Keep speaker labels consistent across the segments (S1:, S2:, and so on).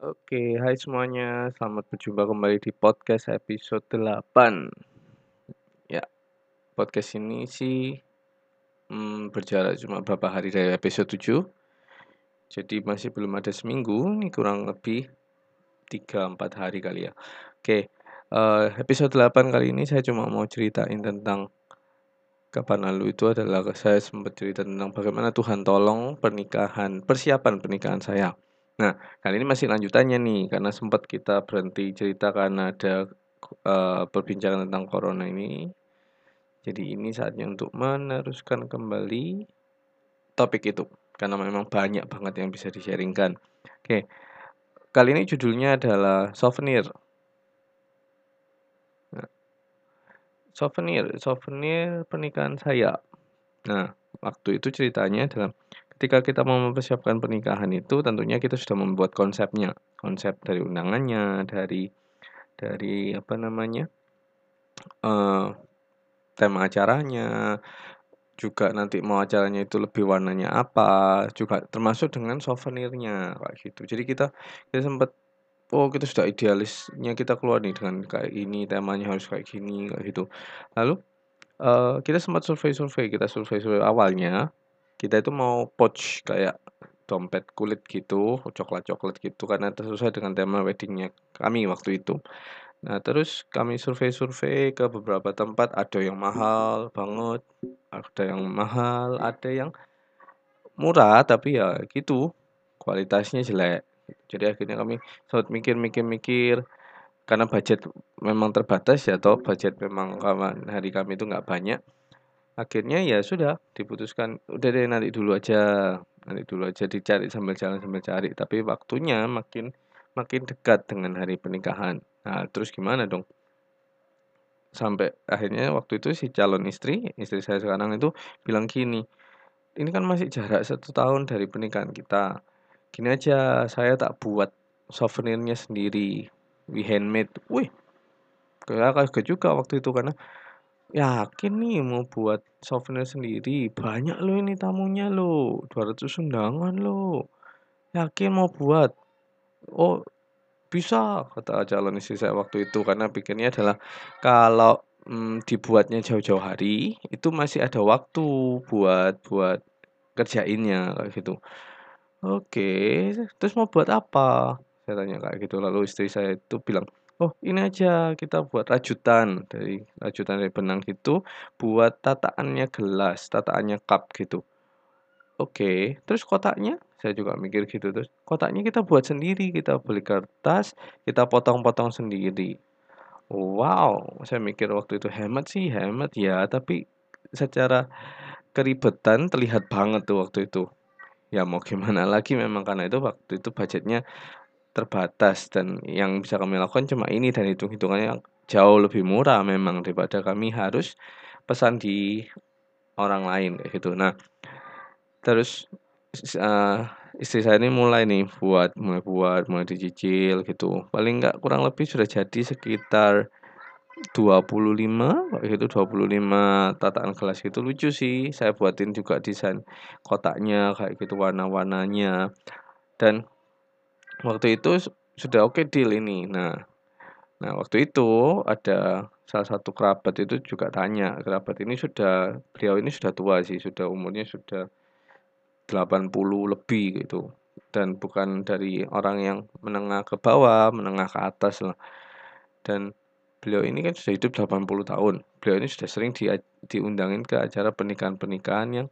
S1: Oke, hai semuanya, selamat berjumpa kembali di podcast episode 8. Ya, podcast ini sih hmm, berjarak cuma beberapa hari dari episode 7. Jadi masih belum ada seminggu, ini kurang lebih 3-4 hari kali ya. Oke, uh, episode 8 kali ini saya cuma mau ceritain tentang kapan lalu itu adalah saya sempat cerita tentang bagaimana Tuhan tolong pernikahan, persiapan pernikahan saya. Nah, kali ini masih lanjutannya nih, karena sempat kita berhenti cerita karena ada uh, perbincangan tentang corona ini. Jadi ini saatnya untuk meneruskan kembali topik itu, karena memang banyak banget yang bisa di-sharingkan. Oke, kali ini judulnya adalah souvenir. Nah, souvenir, souvenir pernikahan saya. Nah, waktu itu ceritanya adalah ketika kita mau mempersiapkan pernikahan itu tentunya kita sudah membuat konsepnya. Konsep dari undangannya dari dari apa namanya uh, tema acaranya juga nanti mau acaranya itu lebih warnanya apa juga termasuk dengan souvenirnya kayak gitu. Jadi kita kita sempat oh kita sudah idealisnya kita keluar nih dengan kayak ini temanya harus kayak gini kayak gitu. Lalu uh, kita sempat survei-survei kita survei-survei awalnya kita itu mau pouch kayak dompet kulit gitu, coklat-coklat gitu karena sesuai dengan tema weddingnya kami waktu itu. Nah, terus kami survei-survei ke beberapa tempat, ada yang mahal banget, ada yang mahal, ada yang murah tapi ya gitu, kualitasnya jelek. Jadi akhirnya kami sempat mikir-mikir-mikir karena budget memang terbatas ya atau budget memang kawan hari kami itu nggak banyak akhirnya ya sudah diputuskan udah deh nanti dulu aja nanti dulu aja dicari sambil jalan sambil cari. Tapi waktunya makin makin dekat dengan hari pernikahan. Nah terus gimana dong? Sampai akhirnya waktu itu si calon istri istri saya sekarang itu bilang gini ini kan masih jarak satu tahun dari pernikahan kita. Gini aja saya tak buat souvenirnya sendiri. We handmade. Wih kayak kaget juga waktu itu karena Yakin nih mau buat souvenir sendiri? Banyak loh ini tamunya loh, 200 undangan loh. Yakin mau buat? Oh, bisa, kata calon istri saya waktu itu karena pikirnya adalah kalau hmm, dibuatnya jauh-jauh hari, itu masih ada waktu buat buat kerjainnya kayak gitu. Oke, terus mau buat apa? Saya tanya kayak gitu. Lalu istri saya itu bilang, Oh, ini aja kita buat rajutan dari rajutan dari benang gitu, buat tataannya gelas, tataannya cup gitu. Oke, terus kotaknya? Saya juga mikir gitu terus. Kotaknya kita buat sendiri, kita beli kertas, kita potong-potong sendiri. Wow, saya mikir waktu itu hemat sih, hemat ya, tapi secara keribetan terlihat banget tuh waktu itu. Ya mau gimana lagi memang karena itu waktu itu budgetnya terbatas dan yang bisa kami lakukan cuma ini dan hitung-hitungannya jauh lebih murah memang daripada kami harus pesan di orang lain kayak gitu. Nah, terus uh, istri saya ini mulai nih buat mulai buat mulai dicicil gitu. Paling nggak kurang lebih sudah jadi sekitar 25 kayak gitu 25 tataan gelas gitu lucu sih. Saya buatin juga desain kotaknya kayak gitu warna-warnanya. Dan waktu itu sudah oke okay deal ini. Nah, nah waktu itu ada salah satu kerabat itu juga tanya, kerabat ini sudah beliau ini sudah tua sih, sudah umurnya sudah 80 lebih gitu. Dan bukan dari orang yang menengah ke bawah, menengah ke atas lah. Dan beliau ini kan sudah hidup 80 tahun. Beliau ini sudah sering di, diundangin ke acara pernikahan-pernikahan yang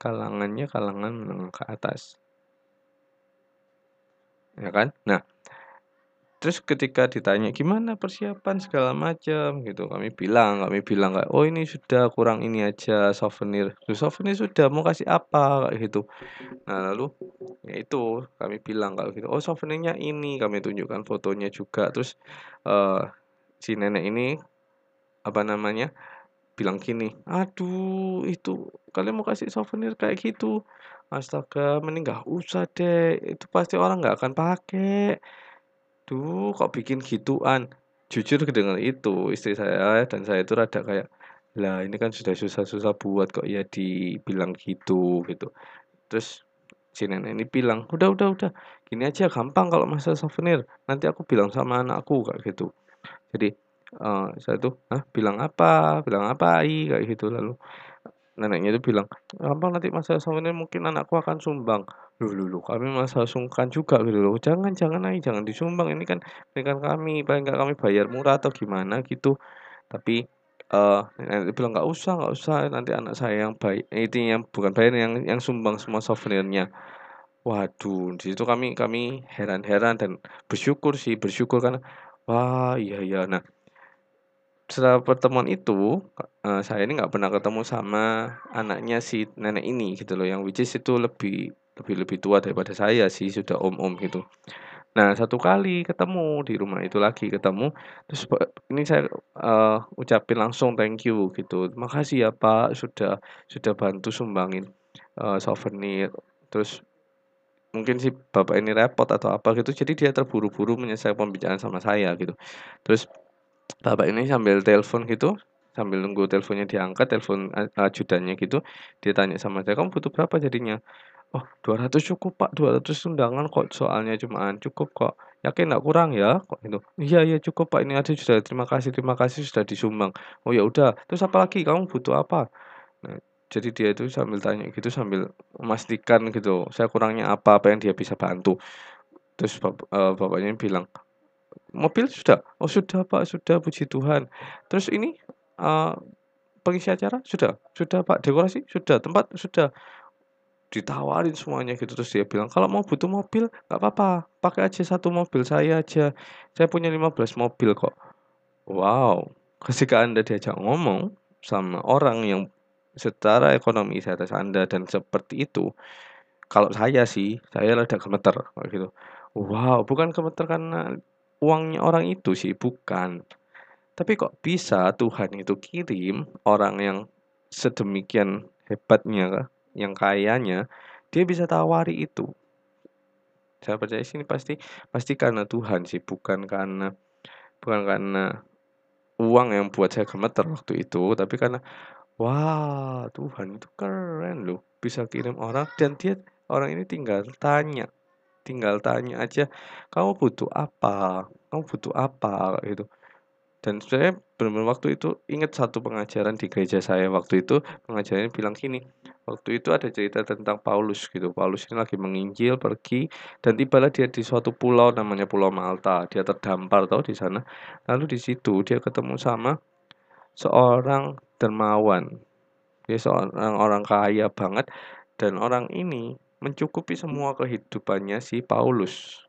S1: kalangannya kalangan menengah ke atas ya kan? Nah, terus ketika ditanya gimana persiapan segala macam gitu, kami bilang kami bilang kayak, "Oh ini sudah kurang ini aja souvenir." Loh souvenir sudah mau kasih apa? Kayak gitu. Nah lalu ya itu kami bilang kalau gitu, "Oh souvenirnya ini." Kami tunjukkan fotonya juga. Terus uh, si nenek ini apa namanya bilang gini, "Aduh itu kalian mau kasih souvenir kayak gitu." Astaga, mending nggak usah deh, itu pasti orang nggak akan pakai. Duh, kok bikin gituan? Jujur dengan itu, istri saya dan saya itu rada kayak, lah ini kan sudah susah-susah buat kok ya dibilang gitu gitu. Terus si nenek ini bilang, udah udah udah, "Gini aja gampang kalau masalah souvenir, nanti aku bilang sama anakku," kayak gitu. Jadi, eee, saya tuh, "Hah, bilang apa? Bilang apa, Ai?" Kayak gitu. Lalu neneknya itu bilang, "Gampang nanti masalah souvenir mungkin anakku akan sumbang." Loh loh, kami masalah sungkan juga gitu loh. "Jangan jangan, Ai, jangan disumbang, ini kan pernikahan kami, paling nggak kami bayar murah atau gimana gitu." Tapi, itu bilang, "Nggak usah nggak usah, nanti anak saya yang bay" itu yang bukan bayar, yang yang sumbang semua souvenirnya. Waduh, di situ kami kami heran-heran dan bersyukur sih, bersyukur karena, wah, iya iya. Nah, setelah pertemuan itu, eee, saya ini nggak pernah ketemu sama anaknya si nenek ini gitu loh, yang which is itu lebih lebih lebih tua daripada saya sih, sudah om-om gitu. Nah, satu kali ketemu di rumah itu lagi ketemu, terus ini saya, eee, ucapin langsung thank you gitu, "Makasih ya Pak, sudah sudah bantu sumbangin, eee, souvenir." Terus mungkin si bapak ini repot atau apa gitu, jadi dia terburu-buru menyelesaikan pembicaraan sama saya gitu. Terus bapak ini sambil telepon gitu, sambil nunggu teleponnya diangkat, telepon ajudannya gitu, dia tanya sama saya, "Kamu butuh berapa jadinya?" "Oh, 200 cukup Pak, 200 undangan kok, soalnya cuman cukup kok. Yakin nggak kurang ya?" Kok gitu. "Iya iya cukup Pak, ini aja sudah terima kasih terima kasih sudah disumbang." "Oh ya udah, terus apa lagi? Kamu butuh apa?" Nah, jadi dia itu sambil tanya gitu, sambil memastikan gitu, saya kurangnya apa, apa yang dia bisa bantu. Terus bap eee, bapaknya bilang, "Mobil sudah?" "Oh sudah Pak, sudah, puji Tuhan." "Terus ini, eee, pengisi acara?" "Sudah sudah Pak." "Dekorasi?" "Sudah." "Tempat?" "Sudah." Ditawarin semuanya gitu, terus dia bilang, "Kalau mau butuh mobil, nggak apa-apa, pakai aja satu mobil saya aja, saya punya 15 mobil kok." Wow, ketika Anda diajak ngomong sama orang yang secara ekonomi di atas Anda dan seperti itu, kalau saya sih, saya rada gemeter kayak gitu. Wow, bukan gemeter karena uangnya orang itu sih, bukan. Tapi kok bisa Tuhan itu kirim orang yang sedemikian hebatnya, yang kayanya, dia bisa tawari itu. Saya percaya sih ini pasti pasti karena Tuhan sih, bukan karena bukan karena uang yang buat saya gemeter waktu itu, tapi karena, wah, Tuhan itu keren loh, bisa kirim orang dan dia orang ini tinggal tanya tinggal tanya aja, "Kamu butuh apa? Kamu butuh apa?" Gitu. Dan saya benar-benar waktu itu ingat satu pengajaran di gereja saya waktu itu, pengajarannya bilang gini, waktu itu ada cerita tentang Paulus gitu, Paulus ini lagi menginjil, pergi, dan tibalah dia di suatu pulau namanya Pulau Malta, dia terdampar tahu di sana. Lalu di situ dia ketemu sama seorang dermawan, dia seorang orang kaya banget dan orang ini mencukupi semua kehidupannya si Paulus.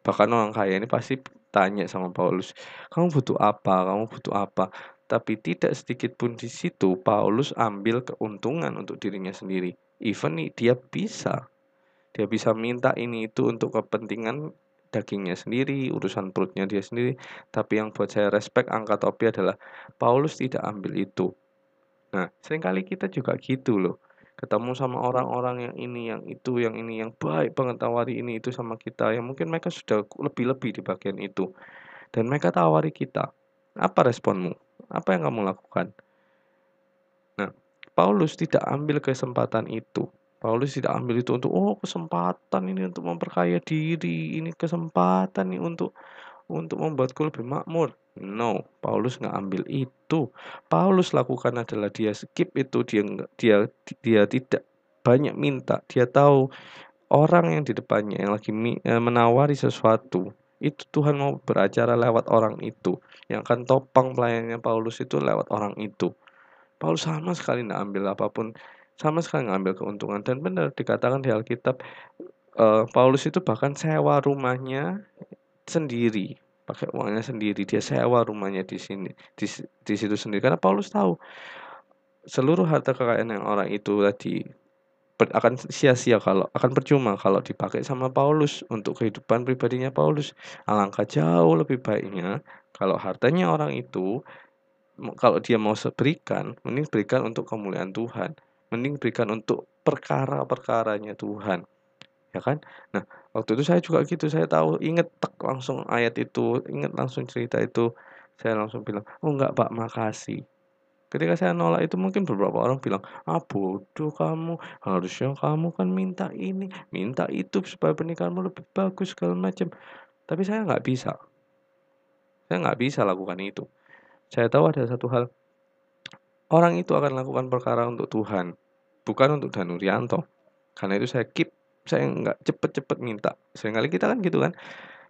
S1: Bahkan orang kaya ini pasti tanya sama Paulus, "Kamu butuh apa? Kamu butuh apa?" Tapi tidak sedikit pun di situ Paulus ambil keuntungan untuk dirinya sendiri. Even nih dia bisa, dia bisa minta ini itu untuk kepentingan dagingnya sendiri, urusan perutnya dia sendiri. Tapi yang buat saya respect angkat topi adalah Paulus tidak ambil itu. Nah, sering kali kita juga gitu loh ketemu sama orang-orang yang ini, yang itu, yang ini, yang baik tawari ini itu sama kita, yang mungkin mereka sudah lebih-lebih di bagian itu. Dan mereka tawari kita. Apa responmu? Apa yang kamu lakukan? Nah, Paulus tidak ambil kesempatan itu. Paulus tidak ambil itu untuk, oh kesempatan ini untuk memperkaya diri, ini kesempatan nih untuk untuk membuatku lebih makmur. No, Paulus nggak ambil itu. Paulus lakukan adalah dia skip itu, dia dia dia tidak banyak minta. Dia tahu orang yang di depannya yang lagi eh, menawari sesuatu, itu Tuhan mau beracara lewat orang itu. Yang akan topang pelayanannya Paulus itu lewat orang itu. Paulus sama sekali nggak ambil apa pun, sama sekali nggak ambil keuntungan. Dan benar dikatakan di Alkitab, uh, Paulus itu bahkan sewa rumahnya sendiri pakai uangnya sendiri. Dia sewa rumahnya di sini di, di situ sendiri. Karena Paulus tahu seluruh harta kekayaan yang orang itu tadi akan sia-sia kalau akan percuma kalau dipakai sama Paulus untuk kehidupan pribadinya Paulus. Alangkah jauh lebih baiknya kalau hartanya orang itu kalau dia mau berikan mending berikan untuk kemuliaan Tuhan. Mending berikan untuk perkara-perkaranya Tuhan. Ya kan? Nah, waktu itu saya juga gitu, saya tahu, inget tek langsung ayat itu, inget langsung cerita itu, saya langsung bilang, "Oh enggak Pak, makasih." Ketika saya nolak itu mungkin beberapa orang bilang, "Ah, bodoh kamu, harusnya kamu kan minta ini, minta itu supaya pernikahanmu lebih bagus segala macam." Tapi saya nggak bisa. Saya nggak bisa lakukan itu. Saya tahu ada satu hal, orang itu akan lakukan perkara untuk Tuhan, bukan untuk Danurianto. Karena itu saya keep, saya nggak cepet-cepet minta. Seringkali kita kan gitu kan,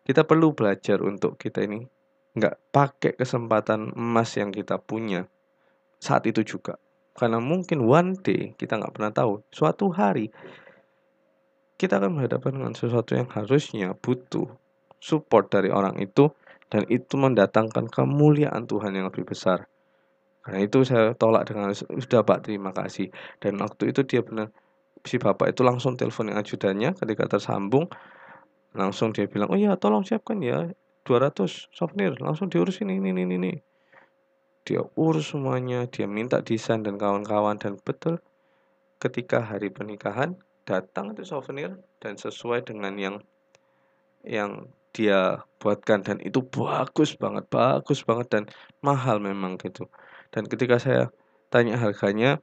S1: kita perlu belajar untuk kita ini nggak pakai kesempatan emas yang kita punya saat itu juga. Karena mungkin one day kita nggak pernah tahu, suatu hari kita akan berhadapan dengan sesuatu yang harusnya butuh support dari orang itu dan itu mendatangkan kemuliaan Tuhan yang lebih besar. Karena itu saya tolak dengan sudah Pak terima kasih dan waktu itu dia benar si bapak itu langsung telepon yang ajudannya ketika tersambung langsung dia bilang oh iya tolong siapkan ya 200 souvenir langsung diurus ini ini ini ini dia urus semuanya dia minta desain dan kawan-kawan dan betul ketika hari pernikahan datang itu souvenir dan sesuai dengan yang yang dia buatkan dan itu bagus banget, bagus banget dan mahal memang gitu. Dan ketika saya tanya harganya,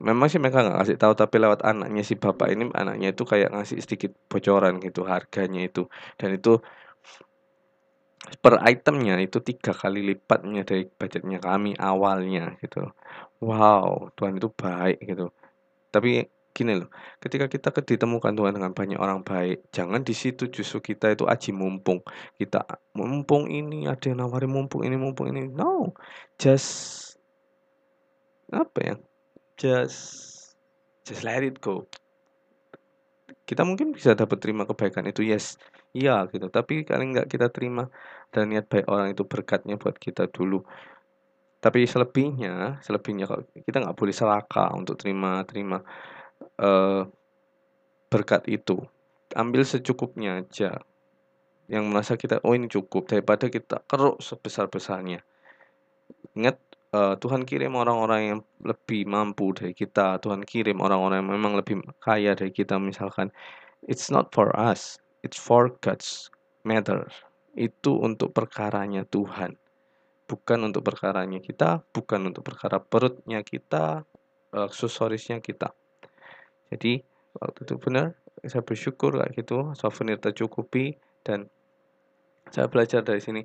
S1: memang sih mereka nggak kasih tahu tapi lewat anaknya si bapak ini anaknya itu kayak ngasih sedikit bocoran gitu harganya itu dan itu per itemnya itu tiga kali lipatnya dari budgetnya kami awalnya gitu. Wow, Tuhan itu baik gitu. Tapi gini loh, ketika kita ditemukan Tuhan dengan banyak orang baik, jangan di situ justru kita itu aji mumpung. Kita mumpung ini ada yang nawarin mumpung ini mumpung ini. No, just apa ya? Just just let it go. Kita mungkin bisa dapat terima kebaikan itu, yes, iya gitu. Tapi kali nggak kita terima dan niat baik orang itu berkatnya buat kita dulu. Tapi selebihnya, selebihnya kalau kita nggak boleh serakah untuk terima terima uh, berkat itu. Ambil secukupnya aja. Yang merasa kita, oh ini cukup, daripada kita keruk sebesar-besarnya. Ingat, uh, Tuhan kirim orang-orang yang lebih mampu dari kita. Tuhan kirim orang-orang yang memang lebih kaya dari kita. Misalkan, it's not for us, it's for God's matter. Itu untuk perkaranya Tuhan. Bukan untuk perkaranya kita, bukan untuk perkara perutnya kita, aksesorisnya kita. Jadi waktu itu benar saya bersyukur kayak gitu souvenir tercukupi dan saya belajar dari sini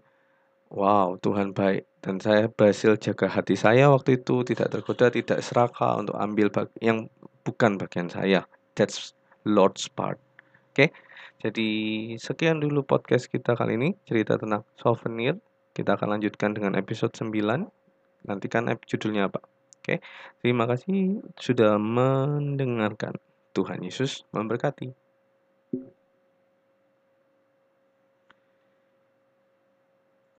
S1: wow Tuhan baik dan saya berhasil jaga hati saya waktu itu tidak tergoda tidak serakah untuk ambil yang bukan bagian saya that's Lord's part oke okay? jadi sekian dulu podcast kita kali ini cerita tentang souvenir kita akan lanjutkan dengan episode 9 nantikan judulnya apa Oke, terima kasih sudah mendengarkan. Tuhan Yesus memberkati.